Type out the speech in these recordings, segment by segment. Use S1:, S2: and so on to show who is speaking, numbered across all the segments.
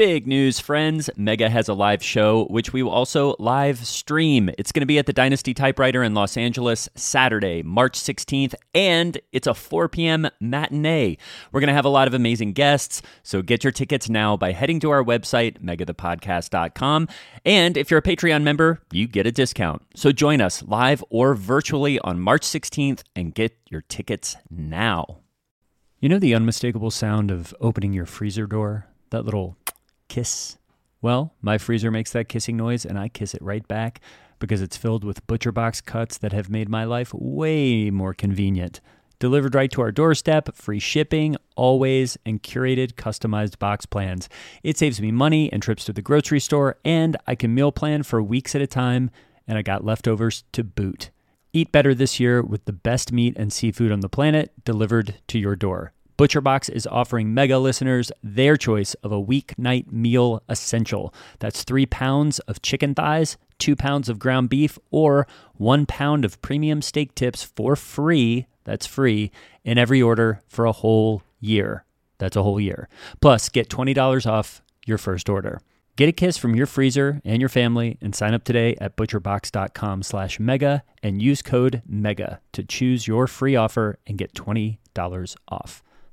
S1: Big news, friends. Mega has a live show, which we will also live stream. It's going to be at the Dynasty Typewriter in Los Angeles Saturday, March 16th, and it's a 4 p.m. matinee. We're going to have a lot of amazing guests, so get your tickets now by heading to our website, megathepodcast.com. And if you're a Patreon member, you get a discount. So join us live or virtually on March 16th and get your tickets now. You know the unmistakable sound of opening your freezer door? That little kiss. Well, my freezer makes that kissing noise and I kiss it right back because it's filled with ButcherBox cuts that have made my life way more convenient. Delivered right to our doorstep, free shipping, always, and curated customized box plans. It saves me money and trips to the grocery store, and I can meal plan for weeks at a time, and I got leftovers to boot. Eat better this year with the best meat and seafood on the planet delivered to your door. ButcherBox is offering mega listeners their choice of a weeknight meal essential. That's three pounds of chicken thighs, two pounds of ground beef, or one pound of premium steak tips for free. That's free in every order for a whole year. That's a whole year. Plus, get $20 off your first order. Get a kiss from your freezer and your family and sign up today at butcherbox.com slash mega and use code MEGA to choose your free offer and get $20 off.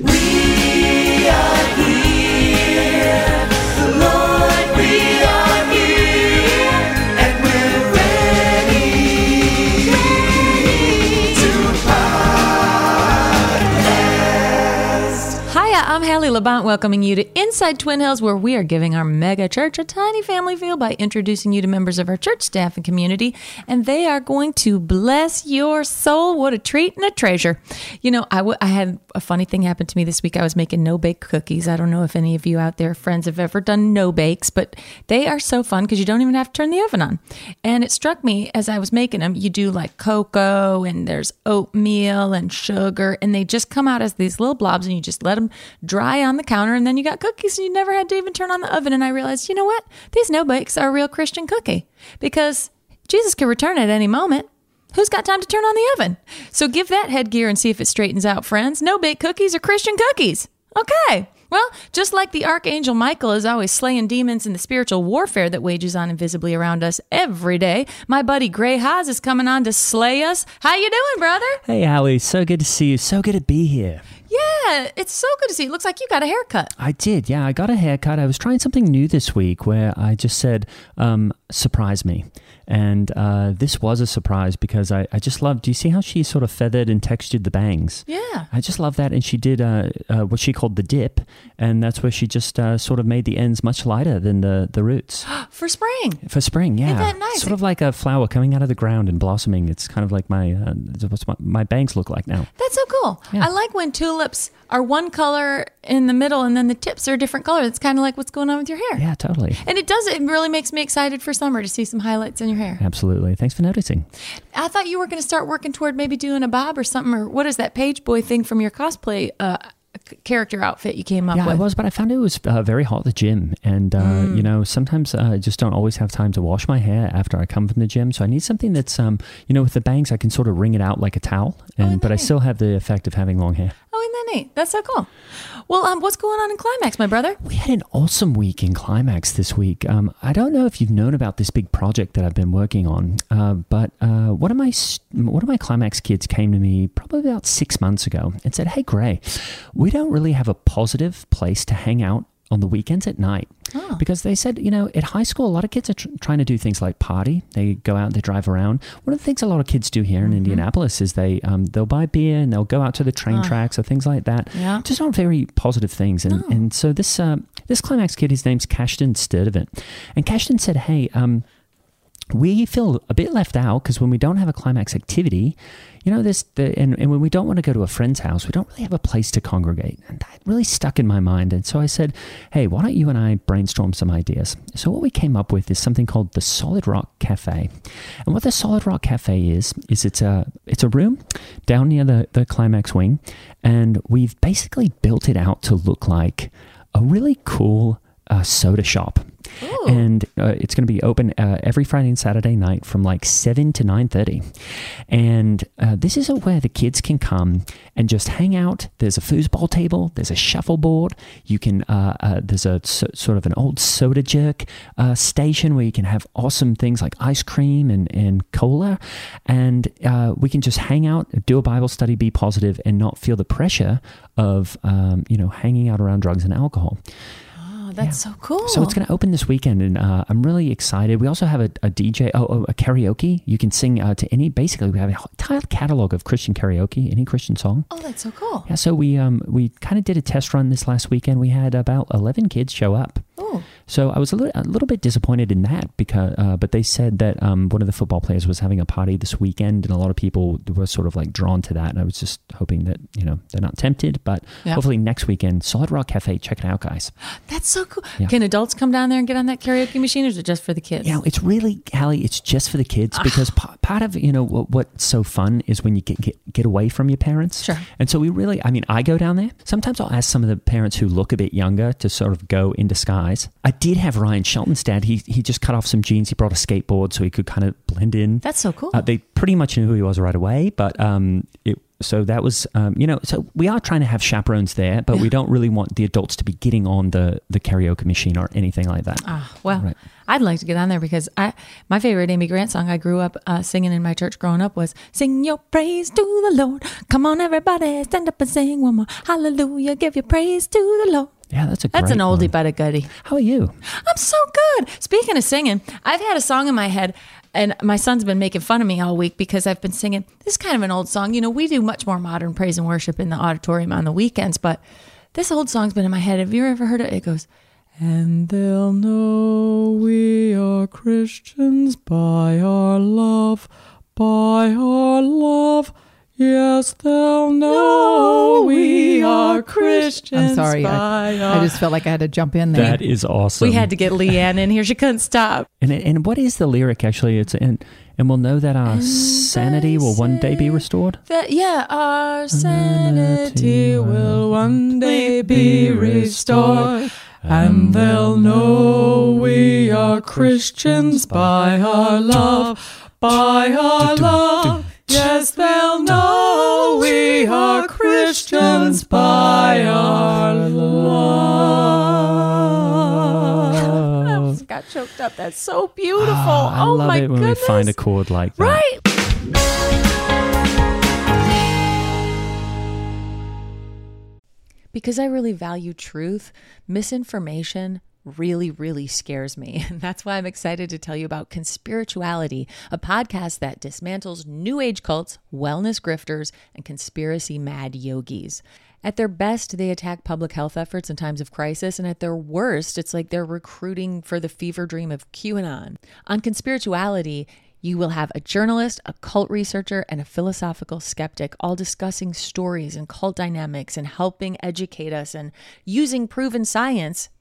S2: We are here, Lord, we are here,
S3: I'm Hallie Labonte, welcoming you to Inside Twin Hills, where we are giving our mega church a tiny family feel by introducing you to members of our church staff and community, and they are going to bless your soul. What a treat and a treasure. You know, I, w- I had a funny thing happen to me this week. I was making no bake cookies. I don't know if any of you out there, friends, have ever done no bakes, but they are so fun because you don't even have to turn the oven on. And it struck me as I was making them, you do like cocoa and there's oatmeal and sugar, and they just come out as these little blobs, and you just let them dry on the counter, and then you got cookies, and you never had to even turn on the oven. And I realized, you know what? These no bakes are a real Christian cookie because Jesus could return at any moment. Who's got time to turn on the oven? So give that headgear and see if it straightens out, friends. No bake cookies are Christian cookies. Okay. Well, just like the archangel Michael is always slaying demons in the spiritual warfare that wages on invisibly around us every day, my buddy Gray Haas is coming on to slay us. How you doing, brother?
S1: Hey, Allie, so good to see you. So good to be here.
S3: Yeah, it's so good to see you. Looks like you got a haircut.
S1: I did, yeah. I got a haircut. I was trying something new this week where I just said, um, surprise me. And uh, this was a surprise because I, I just love. Do you see how she sort of feathered and textured the bangs?
S3: Yeah.
S1: I just love that. And she did uh, uh, what she called the dip. And that's where she just uh, sort of made the ends much lighter than the, the roots.
S3: For spring.
S1: For spring, yeah.
S3: Isn't that nice?
S1: Sort of like a flower coming out of the ground and blossoming. It's kind of like my, uh, what's my, my bangs look like now.
S3: That's so cool.
S1: Yeah.
S3: I like when tulips are one color in the middle and then the tips are a different color. It's kind of like what's going on with your hair.
S1: Yeah, totally.
S3: And it does, it really makes me excited for summer to see some highlights in your hair.
S1: Absolutely. Thanks for noticing.
S3: I thought you were going to start working toward maybe doing a bob or something, or what is that page boy thing from your cosplay uh, character outfit you came up with.
S1: Yeah,
S3: with?
S1: I was, but I found it was uh, very hot at the gym, and uh,
S3: Mm.
S1: you know sometimes uh, I just don't always have time to wash my hair after I come from the gym. So I need something that's, um, you know, with the bangs I can sort of wring it out like a towel, and but I still have the effect of having long hair.
S3: Oh, isn't that neat? That's so cool. Well, um, what's going on in Climax, my brother?
S1: We had an awesome week in Climax this week. Um, I don't know if you've known about this big project that I've been working on, uh, but uh, one of my one of my Climax kids came to me probably about six months ago and said, "Hey, Gray, we don't really have a positive place to hang out on the weekends at night." Because they said, you know, at high school, a lot of kids are tr- trying to do things like party. They go out, they drive around. One of the things a lot of kids do here in Indianapolis is they um, they'll buy beer and they'll go out to the train tracks or things like that.
S3: Yeah.
S1: just not very positive things. And and so this uh, this climax kid, his name's Cashton Sturdivant, and Cashton said, hey. Um, we feel a bit left out because when we don't have a climax activity, you know, this, the, and, and when we don't want to go to a friend's house, we don't really have a place to congregate. And that really stuck in my mind. And so I said, hey, why don't you and I brainstorm some ideas? So what we came up with is something called the Solid Rock Cafe. And what the Solid Rock Cafe is, is it's a, it's a room down near the, the climax wing. And we've basically built it out to look like a really cool uh, soda shop and uh, it's going to be open uh, every Friday and Saturday night from like seven to nine thirty. And uh, this is where the kids can come and just hang out. There's a foosball table. There's a shuffleboard. You can uh, uh, there's a so, sort of an old soda jerk uh, station where you can have awesome things like ice cream and and cola, and we can just hang out, do a Bible study, be positive, and not feel the pressure of um, you know hanging out around drugs and alcohol.
S3: That's so cool.
S1: So it's going to open this weekend, and uh, I'm really excited. We also have a, a DJ, oh, oh, a karaoke. You can sing uh, to any. Basically, we have a entire catalog of Christian karaoke, any Christian song.
S3: Oh, that's so cool.
S1: Yeah, so we um we kind of did a test run this last weekend. We had about 11 kids show up.
S3: Oh,
S1: So I was a little, a little bit disappointed in that because, uh, but they said that um, one of the football players was having a party this weekend, and a lot of people were sort of like drawn to that. And I was just hoping that you know they're not tempted, but
S3: Yeah.
S1: hopefully next weekend, Solid Rock Cafe, check it out, guys.
S3: that's so cool.
S1: Yeah.
S3: Can adults come down there and get on that karaoke machine, or is it just for the kids?
S1: Know, it's really, Hallie, it's just for the kids because pa- part of, you know, what, what's so fun is when you get, get, get away from your parents.
S3: Sure.
S1: And so we really, I mean, I go down there. Sometimes I'll ask some of the parents who look a bit younger to sort of go in disguise. I did have Ryan Shelton's dad. He, he just cut off some jeans. He brought a skateboard so he could kind of blend in.
S3: That's so cool.
S1: Uh, they pretty much knew who he was right away, but um, it so that was um, you know so we are trying to have chaperones there, but we don't really want the adults to be getting on the the karaoke machine or anything like that.
S3: Ah, well,
S1: Right.
S3: I'd like to get on there because I my favorite Amy Grant song I grew up uh, singing in my church growing up was "Sing your praise to the Lord." Come on, everybody, stand up and sing one more. Hallelujah, give your praise to the Lord.
S1: Yeah, that's a
S3: That's an oldie
S1: one.
S3: but a goodie.
S1: How are you?
S3: I'm so good. Speaking of singing, I've had a song in my head, and my son's been making fun of me all week because I've been singing. This is kind of an old song. You know, we do much more modern praise and worship in the auditorium on the weekends, but this old song's been in my head. Have you ever heard it? It goes, and they'll know we are Christians by our love, by our love. Yes, they'll know we are Christians
S4: I'm sorry.
S3: by
S4: I, I just felt like I had to jump in there.
S1: That is awesome.
S3: we had to get Lee Anne in here. She couldn't stop.
S1: and and what is the lyric actually? It's and and we'll know that our sanity will one day be restored.
S3: That yeah, our sanity will one day be restored, and they'll know we are Christians by our love, by our love. Yes, they'll know we are Christians by our love. Got choked up. That's so beautiful.
S1: Ah, I
S3: oh
S1: love
S3: my
S1: it when
S3: goodness!
S1: we find a chord like that.
S3: right. because I really value truth, misinformation really, really scares me. And that's why I'm excited to tell you about Conspirituality, a podcast that dismantles new age cults, wellness grifters, and conspiracy mad yogis. At their best, they attack public health efforts in times of crisis, and at their worst, it's like they're recruiting for the fever dream of QAnon. On Conspirituality, you will have a journalist, a cult researcher, and a philosophical skeptic all discussing stories and cult dynamics and helping educate us and using proven science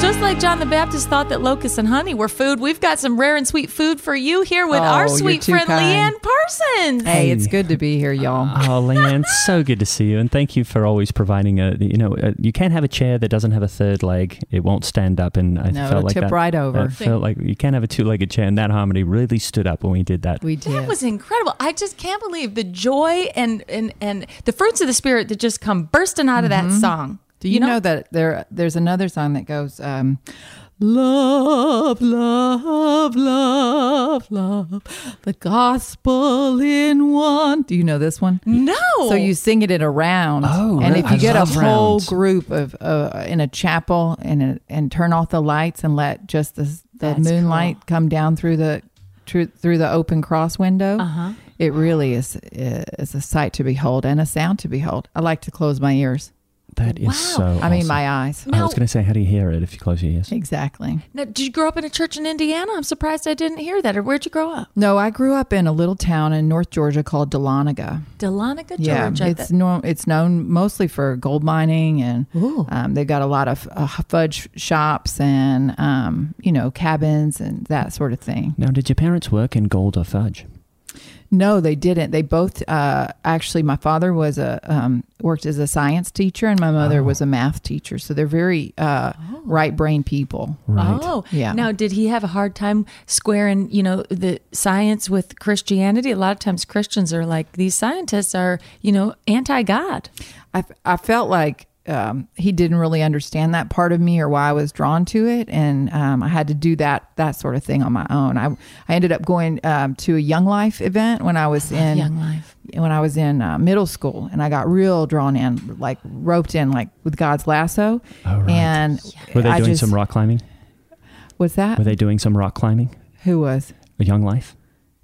S3: just like John the Baptist thought that locusts and honey were food, we've got some rare and sweet food for you here with
S4: Oh,
S3: our sweet friend
S4: kind.
S3: Lee Anne Parsons.
S4: Hey, it's good to be here, y'all.
S1: Ah, oh, Lee Anne, so good to see you, and thank you for always providing a. You know, a, you can't have a chair that doesn't have a third leg; it won't stand up. And I
S4: No,
S1: felt
S4: it'll
S1: like
S4: tip
S1: that,
S4: right over.
S1: I felt like you can't have a two-legged chair, and that harmony really stood up when we did that.
S4: We did.
S3: That was incredible. I just can't believe the joy and and and the fruits of the spirit that just come bursting out of that
S4: mm-hmm. song. Do you, know? that there there's another song that goes um Love, love, love, love, the gospel in one. Do you know this one?
S3: No.
S4: So you sing it in a round,
S1: Oh,
S4: and
S1: really?
S4: if you
S1: I
S4: get a whole
S1: rounds.
S4: group of uh, in a chapel and a, and turn off the lights and let just the the
S3: That's
S4: moonlight come down through the through, through the open cross window,
S3: Uh-huh.
S4: it really is is a sight to behold and a sound to behold. I like to close my ears.
S1: That is
S3: Wow.
S1: so.
S4: I mean my eyes.
S1: I was going to say, how do you hear it if you close your ears?
S4: Exactly.
S3: Now, did you grow up in a church in Indiana? I'm surprised I didn't hear that. Or where'd you grow up?
S4: No, I grew up in a little town in North Georgia called Dahlonega.
S3: Dahlonega,
S4: Yeah,
S3: Georgia.
S4: it's no, it's known mostly for gold mining, and um, they've got a lot of uh, fudge shops and um, you know cabins and that sort of thing.
S1: Now, did your parents work in gold or fudge?
S4: No, they didn't. They both uh, actually. My father was a um, worked as a science teacher, and my mother
S1: Oh.
S4: was a math teacher. So they're very uh, right brain people.
S1: Right.
S3: Oh,
S4: Yeah.
S3: Now, did he have a hard time squaring, you know, the science with Christianity? A lot of times Christians are like, these scientists are, you know, anti God.
S4: I, I felt like um, he didn't really understand that part of me or why I was drawn to it, and um, I had to do that that sort of thing on my own. I I ended up going um, to a Young Life event when I was in
S3: Young Life.
S4: when I was in uh, middle school, and I got real drawn in, like roped in, like with God's lasso.
S1: Oh, right.
S4: And
S1: Were they
S4: I
S1: doing
S4: just,
S1: some rock climbing?
S4: What's that?
S1: Were they doing some rock climbing?
S4: Who was?
S1: A young life?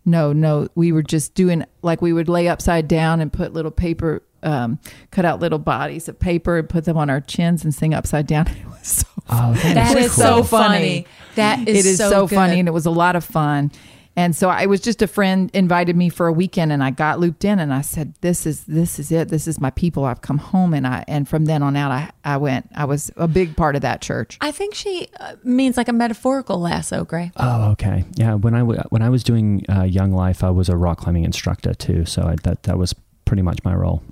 S4: No, no. We were just doing like we would lay upside down and put little paper, um, cut out little bodies of paper and put them on our chins and sing upside down. It was so
S1: Oh,
S3: That
S4: was
S3: is
S4: cool.
S3: so
S4: so
S3: funny.
S4: funny.
S3: That is
S4: it is so,
S3: good.
S4: funny and it was a lot of fun. And so I was just a friend invited me for a weekend and I got looped in and I said, This is this is it. This is my people. I've come home and I and from then on out I, I went I was a big part of that church.
S3: I think she uh, means like a metaphorical lasso, Gray.
S1: Oh, okay. Yeah, when I w- when I was doing uh, Young Life, I was a rock climbing instructor too. So I, that that was pretty much my role.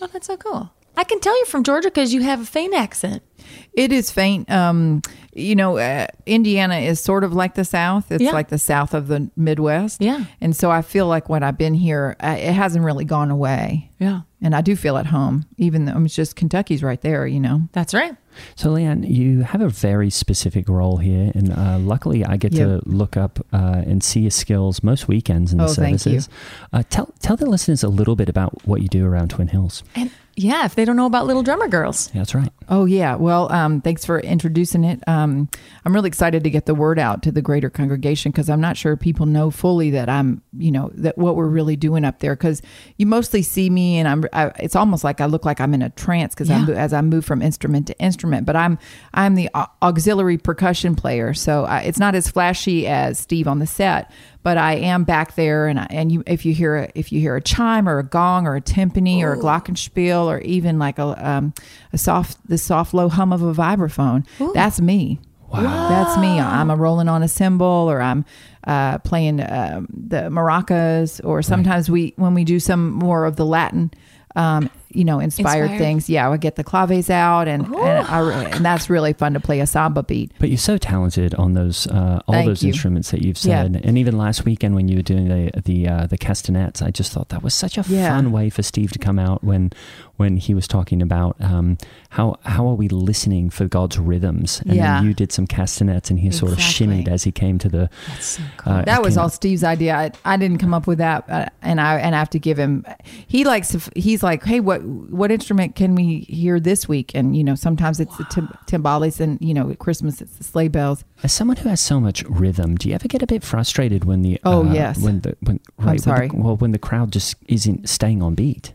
S3: Oh, that's so cool. I can tell you're from Georgia because you have a faint accent.
S4: It is faint. Um, you know, uh, Indiana is sort of like the South. It's
S3: Yeah.
S4: like the South of the Midwest.
S3: Yeah.
S4: And so I feel like when I've been here, uh, it hasn't really gone away.
S3: Yeah.
S4: And I do feel at home, even though it's just Kentucky's right there, you know.
S3: That's right.
S1: So, Lee Anne, you have a very specific role here, and uh, luckily, I get to look up uh, and see your skills most weekends in the
S4: Oh, thank you.
S1: services. Uh, tell tell the listeners a little bit about what you do around Twin Hills.
S3: And yeah, if they don't know about Little Drummer Girls.
S1: Yeah, that's right.
S4: Oh yeah. Well, um, thanks for introducing it. Um, I'm really excited to get the word out to the greater congregation because I'm not sure people know fully that I'm, you know, that what we're really doing up there. Because you mostly see me, and I'm. I, it's almost like I look like I'm in a trance because
S3: Yeah.
S4: I'm as I move from instrument to instrument. But I'm I'm the auxiliary percussion player, so I, it's not as flashy as Steve on the set. But I am back there, and I, and you if you hear a, if you hear a chime or a gong or a timpani or a glockenspiel or even like a um, a soft the soft low hum of a vibraphone, that's me.
S1: Wow.
S4: That's me. I'm a rolling on a cymbal, or I'm uh, playing um, the maracas, or sometimes we when we do some more of the Latin um, you know inspired,
S3: Inspired.
S4: things. Yeah, I would get the claves out, and and, I, and that's really fun to play a samba beat.
S1: But you're so talented on those uh, all
S4: Thank
S1: those
S4: you.
S1: instruments that you've
S4: Yeah.
S1: said, and even last weekend when you were doing the the uh, the castanets, I just thought that was such a
S4: Yeah.
S1: fun way for Steve to come out when when he was talking about um, how how are we listening for God's rhythms, and
S4: Yeah.
S1: then you did some castanets, and he sort of
S4: Exactly.
S1: shimmied as he came to the.
S3: That's so cool.
S1: Uh,
S4: That was
S1: came
S4: all
S1: out-
S4: Steve's idea. I, I didn't come up with that, uh, and I and I have to give him. He likes to. He's like, hey, what what instrument can we hear this week? And you know, sometimes it's the tim- timbales, and you know, at Christmas it's the sleigh bells.
S1: As someone who has so much rhythm, do you ever get a bit frustrated when the
S4: Oh,
S1: uh,
S4: yes.
S1: when the when right when the-
S4: sorry.
S1: well when the crowd just isn't staying on beat?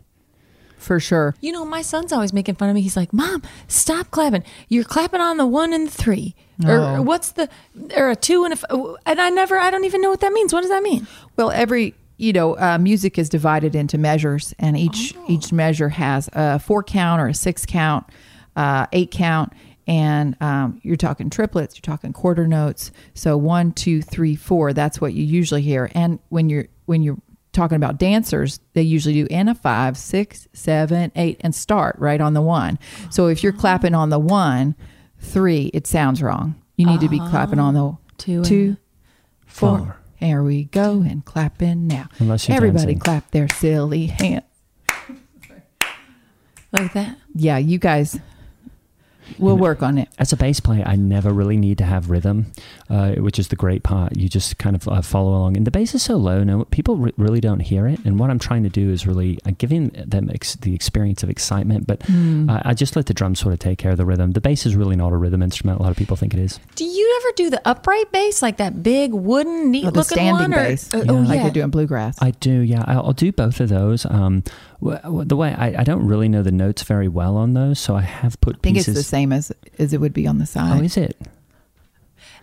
S4: For sure.
S3: You know, my son's always making fun of me. He's like, "Mom, stop clapping. You're clapping on the one and the three,
S4: Oh.
S3: or what's the, or a two and a." F-? And I never, I don't even know what that means. What does that mean?
S4: Well, every you know, uh, music is divided into measures, and each each measure has a four count or a six count, uh, eight count, and um, you're talking triplets, you're talking quarter notes. So one, two, three, four. That's what you usually hear. And when you're when you're talking about dancers, they usually do in a five, six, seven, eight, and start right on the one. So if you're clapping on the one, three, it sounds wrong. You need to be clapping on the
S3: Two and-
S4: four.
S1: Four.
S4: Here we go and clapping now.
S1: Unless you're
S4: Everybody
S1: dancing.
S4: clap their silly hands.
S3: Like that?
S4: Yeah, you guys, we'll work on it.
S1: As a bass player, I never really need to have rhythm, uh, which is the great part. You just kind of uh, follow along, and the bass is so low, no people re- really don't hear it. And what I'm trying to do is really uh, giving them ex- the experience of excitement, but
S4: Hmm.
S1: uh, I just let the drums sort of take care of the rhythm. The bass is really not a rhythm instrument. A lot of people think it is.
S3: Do you ever do the upright bass, like that big wooden, neat
S4: Oh, the
S3: looking
S4: standing
S3: one? or-
S4: bass,
S3: uh,
S4: yeah,
S3: oh
S4: like
S3: yeah.
S4: they do in bluegrass.
S1: I do, yeah. I'll, I'll do both of those. Um, w- w- the way I, I don't really know the notes very well on those, so I have put
S4: I think
S1: pieces.
S4: it's the same as as it would be on the side.
S1: Oh,
S4: side.
S1: is it?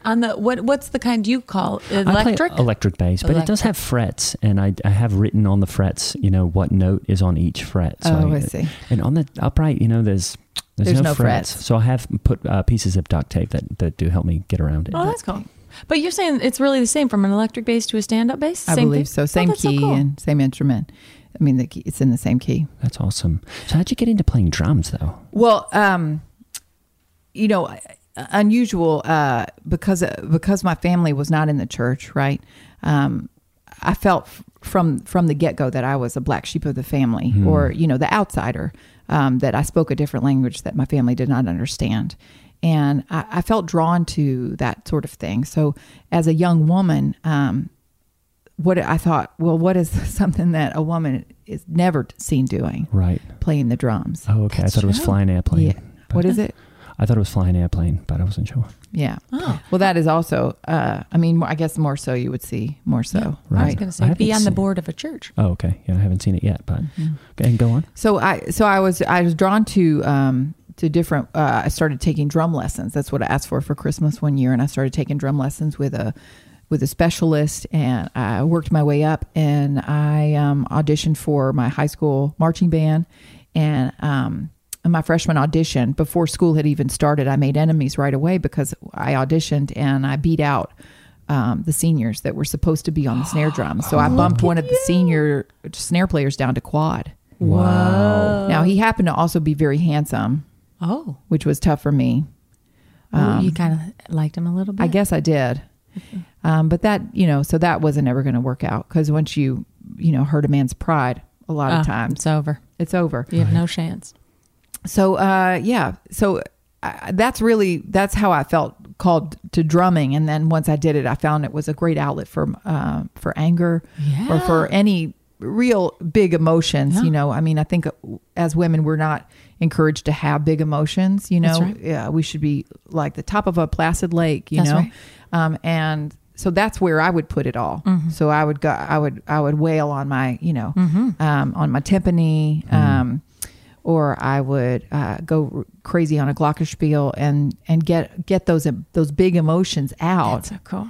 S3: On the what? What's the kind you call
S1: I play
S3: electric?
S1: electric bass, but it does have frets, and I, I have written on the frets, you know, what note is on each fret.
S4: oh, I see.
S1: And on the upright, you know, there's there's,
S4: There's
S1: no,
S4: no
S1: frets.
S4: frets.
S1: so I have put uh, pieces of duct tape that, that do help me get around it.
S3: oh, that's cool. But you're saying it's really the same from an electric bass to a stand-up bass?
S4: I believe
S3: thing?
S4: so.
S3: Oh,
S4: Same
S3: so
S4: key
S3: cool.
S4: and same instrument. I mean, the key, it's in the same key.
S1: That's awesome. So how'd you get into playing drums, though?
S4: Well, um, you know, unusual uh, because because my family was not in the church, right? Um, I felt from from the get go that I was a black sheep of the family, or you know, the outsider. Um, that I spoke a different language that my family did not understand, and I, I felt drawn to that sort of thing. So, as a young woman, um, what I thought, well, what is something that a woman is never seen doing?
S1: Right.
S4: Playing the drums.
S1: Oh, okay.
S3: That's
S1: I thought it was flying airplane.
S4: Yeah. What is it?
S1: I thought it was flying airplane, but I wasn't sure.
S4: Yeah.
S3: Oh.
S4: Well, that is also. Uh, I mean, I guess more so you would see more so, right
S3: I was
S4: right?
S3: going to say,
S1: haven't
S3: be on the
S1: seen-
S3: board of a church.
S1: Oh, okay. Yeah, I haven't seen it yet, but okay, and go on.
S4: So I, so I was, I was drawn to, um, to different. Uh, I started taking drum lessons. That's what I asked for for Christmas one year, and I started taking drum lessons with a, with a specialist, and I worked my way up, and I um, auditioned for my high school marching band, and um, in my freshman audition before school had even started, I made enemies right away because I auditioned and I beat out um, the seniors that were supposed to be on the snare drum. So I bumped one of the senior snare players down to quad.
S1: Wow.
S4: Now he happened to also be very handsome,
S3: Oh.
S4: which was tough for me.
S3: Oh, you kind of liked him a little bit?
S4: Um, I guess I did. Um, but that, you know, so that wasn't ever going to work out because once you, you know, hurt a man's pride, a lot of times
S3: It's over.
S4: it's over.
S3: You have no chance.
S4: So, uh, yeah, so I, that's really that's how I felt called to drumming. And then once I did it, I found it was a great outlet for uh, for anger or for any real big emotions.
S3: Yeah.
S4: You know, I mean, I think as women, we're not encouraged to have big emotions. You know,
S3: right.
S4: yeah, we should be like the top of a placid lake. You
S3: That's
S4: know,
S3: right.
S4: um, and so that's where I would put it all.
S3: Mm-hmm.
S4: So I would go, I would, I would wail on my, you know, um, on my timpani, um, or I would uh, go crazy on a glockenspiel and and get get those those big emotions out.
S3: That's so cool.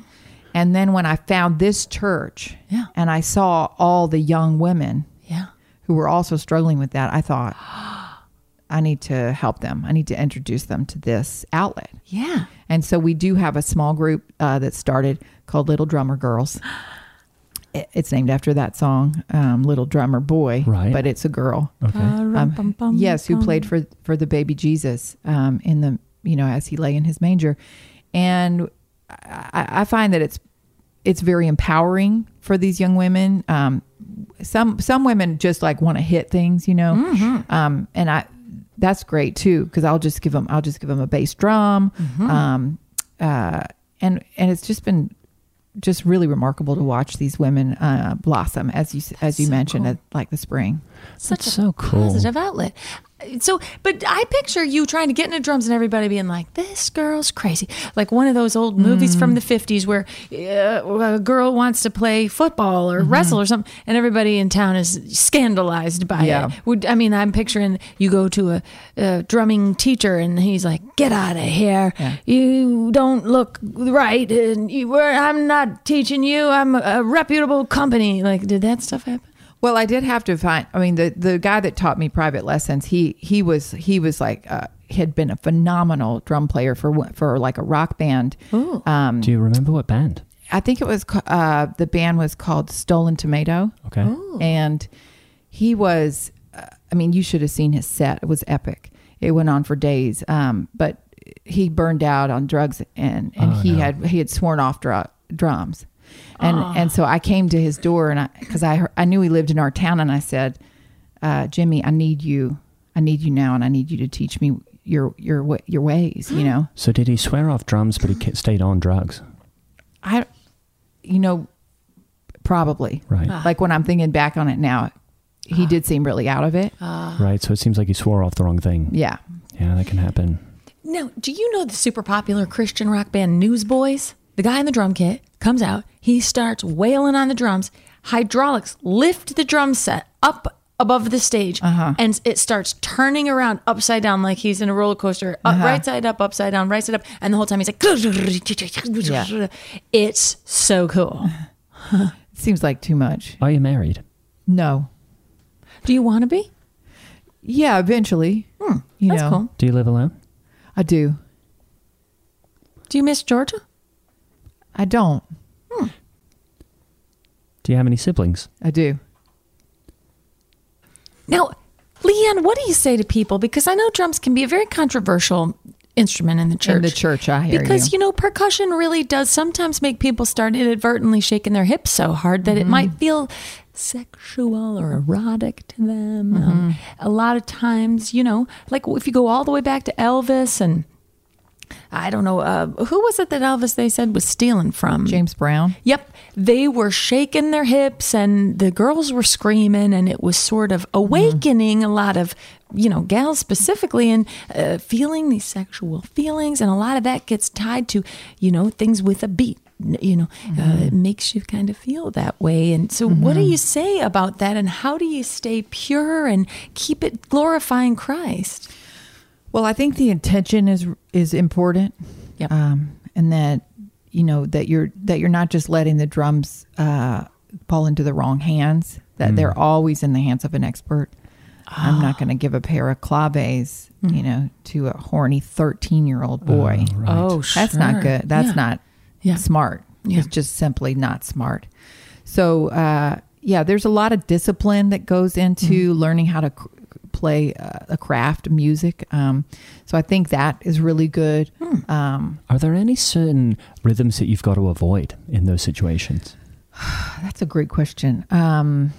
S4: And then when I found this church,
S3: Yeah.
S4: and I saw all the young women
S3: Yeah.
S4: who were also struggling with that, I thought. I need to help them. I need to introduce them to this outlet.
S3: Yeah.
S4: And so we do have a small group uh, that started called Little Drummer Girls. it's named after that song, um, "Little Drummer Boy,"
S1: Right.
S4: But it's a girl.
S1: Okay.
S4: Um, yes, who played for for the baby Jesus um, in the you know as he lay in his manger, and I, I find that it's it's very empowering for these young women. Um, some some women just like want to hit things, you know, um, and I that's great too because I'll just give them I'll just give them a bass drum, um, uh, and and it's just been just really remarkable to watch these women uh, blossom as you as you
S3: so
S4: mentioned
S3: cool.
S4: at like the spring.
S3: Such
S1: That's
S3: a
S1: so cool.
S3: positive outlet. So, but I picture you trying to get into drums and everybody being like, "This girl's crazy," like one of those old movies from the '50s where uh, a girl wants to play football or wrestle or something, and everybody in town is scandalized by
S4: Yeah.
S3: it. Would I mean, I'm picturing you go to a, a drumming teacher and he's like, "Get out of here!
S4: Yeah.
S3: You don't look right, and you, we're, I'm not teaching you. I'm a, a reputable company." Like, did that stuff happen?
S4: Well, I did have to find. I mean, the the guy that taught me private lessons, he he was he was like uh, had been a phenomenal drum player for for like a rock band.
S3: Ooh.
S4: Um,
S1: Do you remember what band?
S4: I think it was uh, the band was called Stolen Tomato,
S1: Okay.
S4: and he was. Uh, I mean, you should have seen his set. It was epic. It went on for days. Um, but he burned out on drugs, and and
S1: Oh,
S4: he
S1: no.
S4: had he had sworn off dr- drums, and and so I came to his door, and I because I I knew he lived in our town, and I said, uh, Jimmy, I need you. I need you now, and I need you to teach me your your your ways. You know.
S1: So did he swear off drums, but he stayed on drugs?
S4: I, you know, probably.
S1: Right.
S4: Like when I'm thinking back on it now, he did seem really out of it.
S1: Right. So it seems like he swore off the wrong thing.
S4: yeah.
S1: Yeah, that can happen.
S3: Now, do you know the super popular Christian rock band Newsboys? The guy in the drum kit comes out, he starts wailing on the drums. Hydraulics lift the drum set up above the stage, and it starts turning around upside down like he's in a roller coaster, up, right side up, upside down, right side up, and the whole time he's like,
S4: Yeah.
S3: it's so cool.
S4: It seems like too much.
S1: Are you married?
S4: No.
S3: Do you want to be?
S4: Yeah, eventually. you
S3: Hmm, That's
S4: know,
S3: cool.
S1: Do you live alone?
S4: I do.
S3: Do you miss Georgia?
S4: I don't.
S1: Do you have any siblings?
S4: I do.
S3: Now, Lee Anne, what do you say to people? Because I know drums can be a very controversial instrument in the church.
S4: In the church, I hear
S3: because
S4: you.
S3: you know percussion really does sometimes make people start inadvertently shaking their hips so hard that it
S4: Mm-hmm.
S3: might feel sexual or erotic to them.
S4: Mm-hmm.
S3: Um, a lot of times, you know, like if you go all the way back to Elvis and I don't know uh, who was it that Elvis they said was stealing from
S4: James Brown.
S3: Yep. They were shaking their hips and the girls were screaming, and it was sort of awakening a lot of, you know, gals specifically and uh, feeling these sexual feelings. And a lot of that gets tied to, you know, things with a beat. You know, uh, it makes you kind of feel that way. And so, what do you say about that? And how do you stay pure and keep it glorifying Christ?
S4: Well, I think the intention is is important.
S3: Yep.
S4: Um, and that you know that you're that you're not just letting the drums uh, fall into the wrong hands. That they're always in the hands of an expert. I'm not going to give a pair of claves, you know, to a horny 13 year old boy.
S1: right.
S3: Oh, sure.
S4: That's not good. That's
S3: Yeah.
S4: not
S3: Yeah.
S4: smart.
S3: Yeah.
S4: It's just simply not smart. So, uh, yeah, there's a lot of discipline that goes into
S3: Mm-hmm.
S4: learning how to c- play uh, a craft, music. Um, so I think that is really good.
S3: Hmm.
S4: Um,
S1: Are there any certain rhythms that you've got to avoid in those situations?
S4: that's a great question. Um,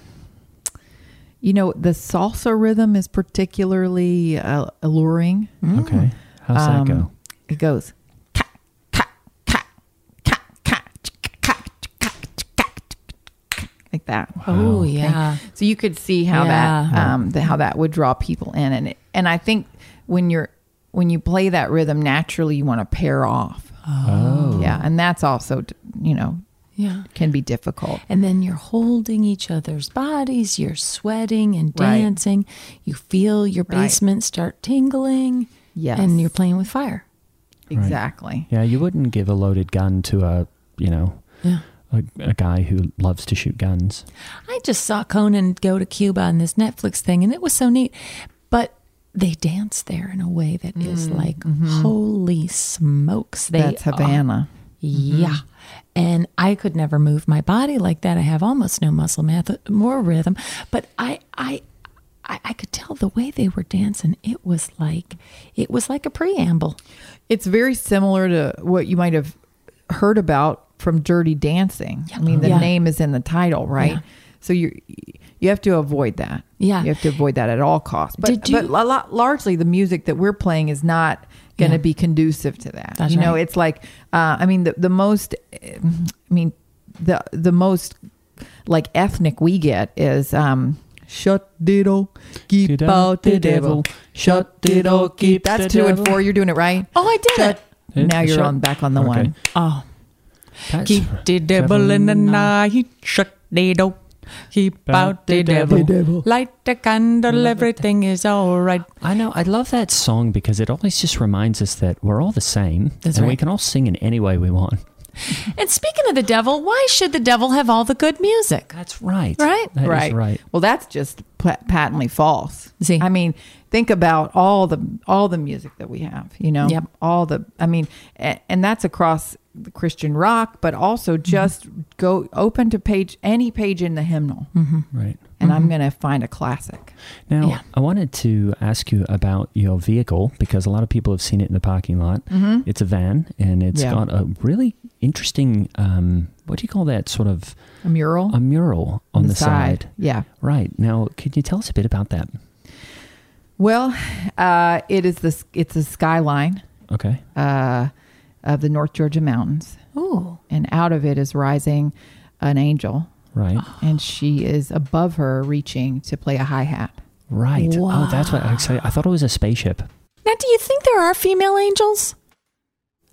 S4: you know, the salsa rhythm is particularly uh, alluring.
S1: Okay. How's
S4: Um,
S1: that go?
S4: It goes. Like that.
S3: Oh, yeah.
S4: So you could see how that um, the, how that would draw people in, and it, and I think when you're when you play that rhythm naturally, you want to pair off.
S1: Oh.
S4: Yeah, and that's also you know
S3: Yeah.
S4: can be difficult.
S3: And then you're holding each other's bodies, you're sweating and
S4: Right.
S3: dancing. You feel your
S4: Right.
S3: basement start tingling.
S4: Yes.
S3: And you're playing with fire.
S4: Exactly.
S1: Yeah, you wouldn't give a loaded gun to a, you know,
S3: Yeah.
S1: A, a guy who loves to shoot guns.
S3: I just saw Conan go to Cuba on this Netflix thing, and it was so neat. But they dance there in a way that is like, holy smokes. They
S4: Mm, mm-hmm. That's
S3: are-
S4: Havana.
S3: Yeah. And I could never move my body like that. I have almost no muscle math, more rhythm. But I, I, I, I could tell the way they were dancing. It was like, it was like a preamble.
S4: It's very similar to what you might have heard about from Dirty Dancing. I mean, the
S3: Yeah.
S4: name is in the title, right?
S3: Yeah.
S4: So you you have to avoid that.
S3: Yeah.
S4: you have to avoid that at all costs. But
S3: you-
S4: but a lot, largely the music that we're playing is not going to
S3: Yeah.
S4: be conducive to that.
S3: That's
S4: you know,
S3: right.
S4: it's like uh, I mean the the most I mean the the most like ethnic we get is um shut diddle keep
S1: Get
S4: out
S1: out
S4: the
S1: the
S4: devil
S1: devil. Shut diddle, keep
S4: that's
S1: the
S4: two and four you're doing it right
S3: Oh, I did
S4: Shut-
S3: it.
S4: now you're
S1: Shut-
S4: on back on the
S1: Okay.
S4: one
S3: Oh,
S1: That's-
S3: keep the devil in the night, shut the door. Keep out the devil.
S4: The devil.
S3: Light the candle, everything is all right.
S1: I know. I love that song because it always just reminds us that we're all the same,
S3: That's
S1: and we can all sing in any way we want.
S3: And speaking of the devil, why should the devil have all the good music?
S1: That's right.
S3: Right?
S1: That is
S4: right
S1: right.
S4: well that's just patently false
S3: See.
S4: i mean think about all the all the music that we have you know
S3: Yep.
S4: all the i mean and, and that's across the christian rock but also
S3: Mm-hmm.
S4: just go open to page any page in the hymnal
S1: Right.
S4: and i'm gonna find a classic
S1: Now,
S3: Mm-hmm. Yeah.
S1: I wanted to ask you about your vehicle because a lot of people have seen it in the parking lot.
S3: Mm-hmm.
S1: It's a van and it's
S4: Yeah.
S1: got a really interesting, um, what do you call that? Sort of
S4: a mural
S1: a mural on, the, side.
S4: yeah
S1: Right. Now, could you tell us a bit about that?
S4: well uh it is this it's a skyline
S1: Okay.
S4: uh of the north georgia mountains
S3: Ooh.
S4: and out of it is rising an angel
S1: Right.
S4: and she is above her reaching to play a hi-hat
S1: Right. Oh, that's what I I thought it was a spaceship.
S3: Now, do you think there are female angels?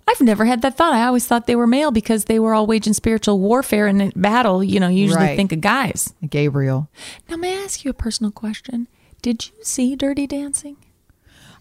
S3: I've never had that thought. I always thought they were male because they were all waging spiritual warfare and battle. You know, you usually
S4: Right.
S3: think of guys.
S4: gabriel
S3: Now, may I ask you a personal question? Did you see Dirty Dancing?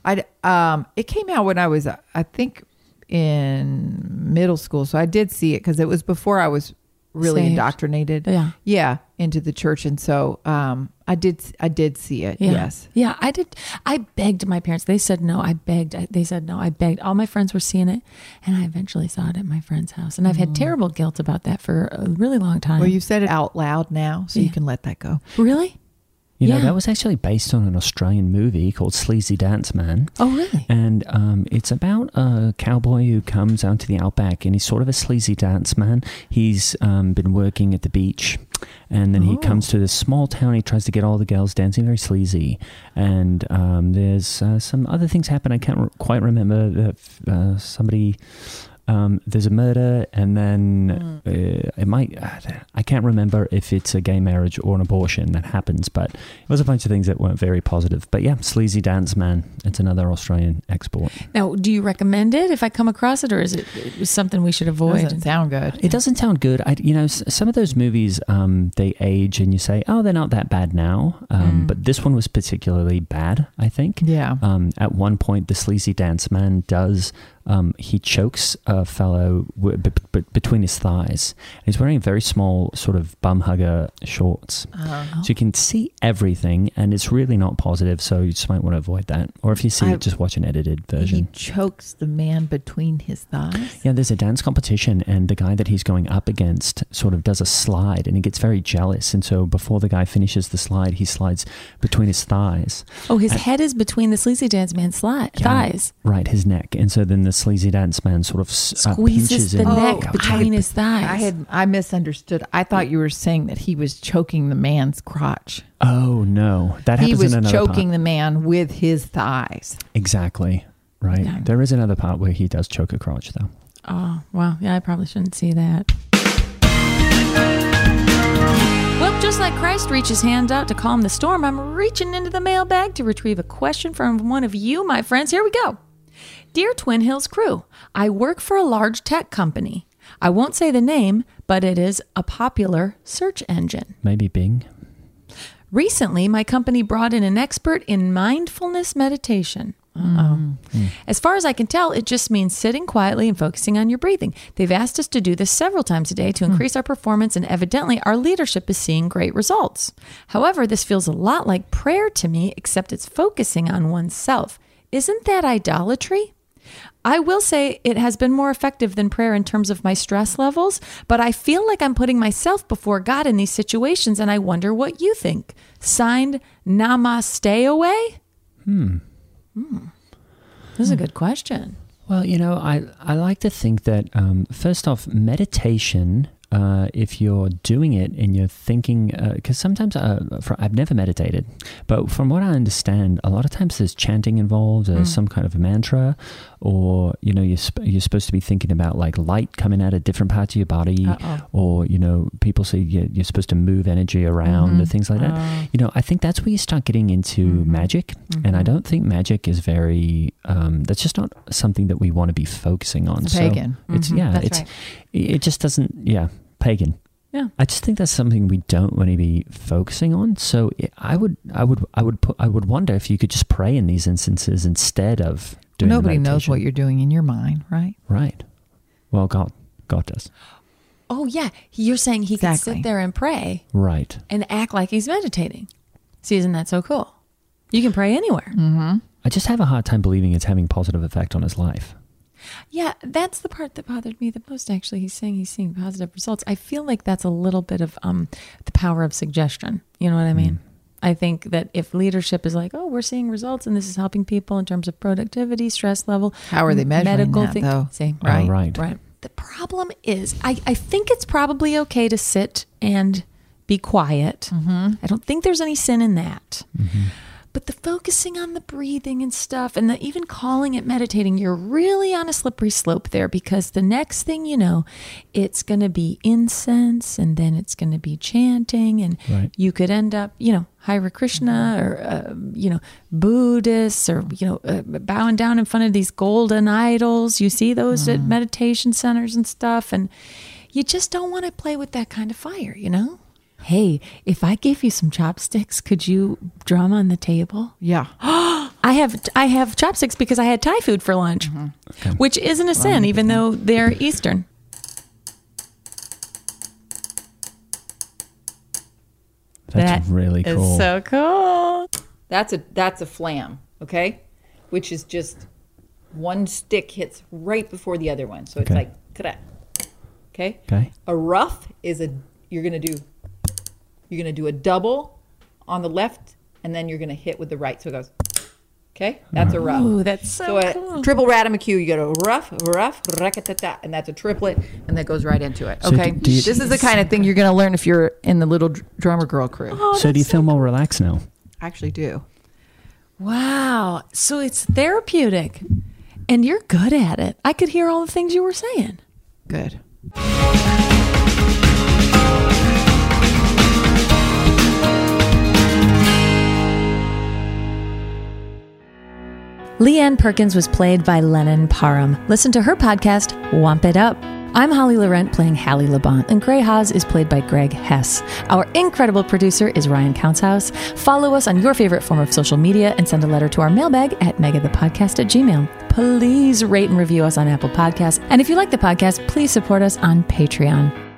S4: I um it came out when I was uh, I think in middle school, so I did see it because it was before I was really
S3: Saved.
S4: indoctrinated.
S3: Yeah.
S4: yeah, into the church, and so um I did I did see it.
S3: Yeah.
S4: Yes,
S3: Yeah, I did. I begged my parents. They said no. I begged. I- They said no. I begged. All my friends were seeing it, and I eventually saw it at my friend's house. And I've had terrible guilt about that for a really long time.
S4: well, you said it out loud now, so you can let that go.
S3: really?
S1: You know,
S3: Yeah.
S1: that was actually based on an Australian movie called Sleazy Dance Man.
S3: Oh, really?
S1: And um, it's about a cowboy who comes out to the outback and he's sort of a sleazy dance man. He's um, been working at the beach and then he
S3: Oh.
S1: comes to this small town. He tries to get all the girls dancing very sleazy. And um, there's uh, some other things happen. I can't re- quite remember. That, uh, somebody. Um, there's a murder, and then uh, it might. I can't remember if it's a gay marriage or an abortion that happens, but it was a bunch of things that weren't very positive. But yeah, Sleazy Dance Man. It's another Australian export.
S3: Now, do you recommend it if I come across it, or is it, it something we should avoid?
S4: It doesn't sound good.
S1: It doesn't sound good. I, you know, s- some of those movies, um, they age, and you say, "Oh, they're not that bad now." Um, But this one was particularly bad. I think.
S4: Yeah.
S1: Um, at one point, the sleazy dance man does. Um, he chokes a fellow w- b- b- between his thighs. He's wearing very small, sort of bum hugger shorts,
S4: Uh-huh.
S1: so you can see everything, and it's really not positive. So you just might want to avoid that. Or if you see
S4: I-
S1: it, just watch an edited version.
S4: He chokes the man between his thighs.
S1: Yeah, there's a dance competition, and the guy that he's going up against sort of does a slide, and he gets very jealous. And so before the guy finishes the slide, he slides between his thighs,
S3: Oh, his head is between the sleazy dance man's sli- thighs.
S1: right, his neck. And so then the sleazy dance man sort of uh,
S3: Squeezes
S1: pinches
S3: the
S1: in.
S3: neck
S1: Oh,
S3: between
S1: I-
S3: his thighs.
S4: I had I misunderstood. I thought you were saying that he was choking the man's crotch.
S1: Oh no, that
S4: He
S1: happens
S4: was
S1: in another
S4: choking
S1: part.
S4: the man with his thighs.
S1: Exactly. Right.
S3: Yeah.
S1: There is another part where he does choke a crotch, though.
S3: Oh, well, yeah, I probably shouldn't see that. Well, just like Christ reaches hands out to calm the storm, I'm reaching into the mailbag to retrieve a question from one of you, my friends. Here we go. Dear Twin Hills crew, I work for a large tech company. I won't say the name, but it is a popular search engine.
S1: Maybe Bing.
S3: Recently, my company brought in an expert in mindfulness meditation. Uh-oh. Hmm. As far as I can tell, it just means sitting quietly and focusing on your breathing. They've asked us to do this several times a day to hmm. increase our performance, and evidently, our leadership is seeing great results. However, this feels a lot like prayer to me, except it's focusing on oneself. Isn't that idolatry? I will say it has been more effective than prayer in terms of my stress levels, but I feel like I'm putting myself before God in these situations, and I wonder what you think. Signed, Namaste away? Hmm. This is a good question.
S1: Well, you know, I, I like to think that um, first off, meditation, uh, if you're doing it and you're thinking, uh, because sometimes uh, for, I've never meditated, but from what I understand, a lot of times there's chanting involved, there's mm. some kind of a mantra, or you know, you're sp- you're supposed to be thinking about like light coming out of different parts of your body,
S3: Uh-oh.
S1: or you know, people say you're, you're supposed to move energy around and mm-hmm. things like that. Uh. You know, I think that's where you start getting into mm-hmm. magic, and I mm-hmm. don't think magic is very. Um, that's just not something that we want to be focusing on.
S4: It's
S1: So
S4: pagan.
S1: It's yeah,
S3: That's
S1: it's
S3: right.
S1: it just doesn't yeah pagan.
S3: Yeah.
S1: I just think that's something we don't want to be focusing on. So I would I would I would put I would wonder if you could just pray in these instances instead of doing the
S4: Nobody knows what you're doing in your mind, right?
S1: right. Well, God God does.
S3: Oh, yeah. You're saying he can
S4: Exactly.
S3: sit there and pray
S1: Right.
S3: and act like he's meditating. See, isn't that so cool? You can pray anywhere. Mm-hmm.
S1: I just have a hard time believing it's having positive effect on his life.
S3: Yeah, that's the part that bothered me the most. Actually, he's saying he's seeing positive results. I feel like that's a little bit of um, the power of suggestion. You know what I mean? I think that if leadership is like, oh, we're seeing results, and this is helping people in terms of productivity, stress level,
S4: How are they measuring that,
S3: thing-
S4: though?
S3: See,
S1: Oh,
S4: Right.
S1: right.
S3: Right. The problem is, I, I think it's probably okay to sit and be quiet. Mm-hmm. I don't think there's any sin in that. But the focusing on the breathing and stuff, and the, even calling it meditating, you're really on a slippery slope there because the next thing you know, it's going to be incense and then it's going to be chanting, and
S1: Right.
S3: you could end up, you know, Hare Krishna or, uh, you know, Buddhists or, you know, uh, bowing down in front of these golden idols. You see those at meditation centers and stuff. And you just don't want to play with that kind of fire, you know? Hey, if I gave you some chopsticks, could you drum on the table?
S4: Yeah.
S3: I have I have chopsticks because I had Thai food for lunch, mm-hmm. which isn't a sin, even though they're Eastern.
S1: That's really
S3: is
S1: cool.
S3: so cool.
S4: That's a that's a flam, okay? Which is just one stick hits right before the other one. So it's
S1: Okay.
S4: like Okay?
S1: okay.
S4: A rough is a you're gonna do you're gonna do a double on the left and then you're gonna hit with the right. So it goes Okay? That's a rough.
S3: Ooh, that's so, cool.
S4: So a
S3: cool.
S4: triple ratamacue, you go a rough, rough, rakatata, and that's a triplet, and that goes right into it.
S1: So
S4: Okay,
S1: do- do you-
S4: this is the kind of thing you're going to learn if you're in the little drummer girl crew.
S3: Oh,
S1: so do you feel more relaxed now?
S4: I actually do.
S3: Wow. So it's therapeutic. And you're good at it. I could hear all the things you were saying.
S4: Good.
S3: Lee Anne Perkins was played by Lennon Parham. Listen to her podcast, Womp It Up. I'm Holly Laurent playing Hallie Labont, and Gray Haas is played by Greg Hess. Our incredible producer is Ryan Countshouse. Follow us on your favorite form of social media and send a letter to our mailbag at megathepodcast at gmail. Please rate and review us on Apple Podcasts. And if you like the podcast, please support us on Patreon.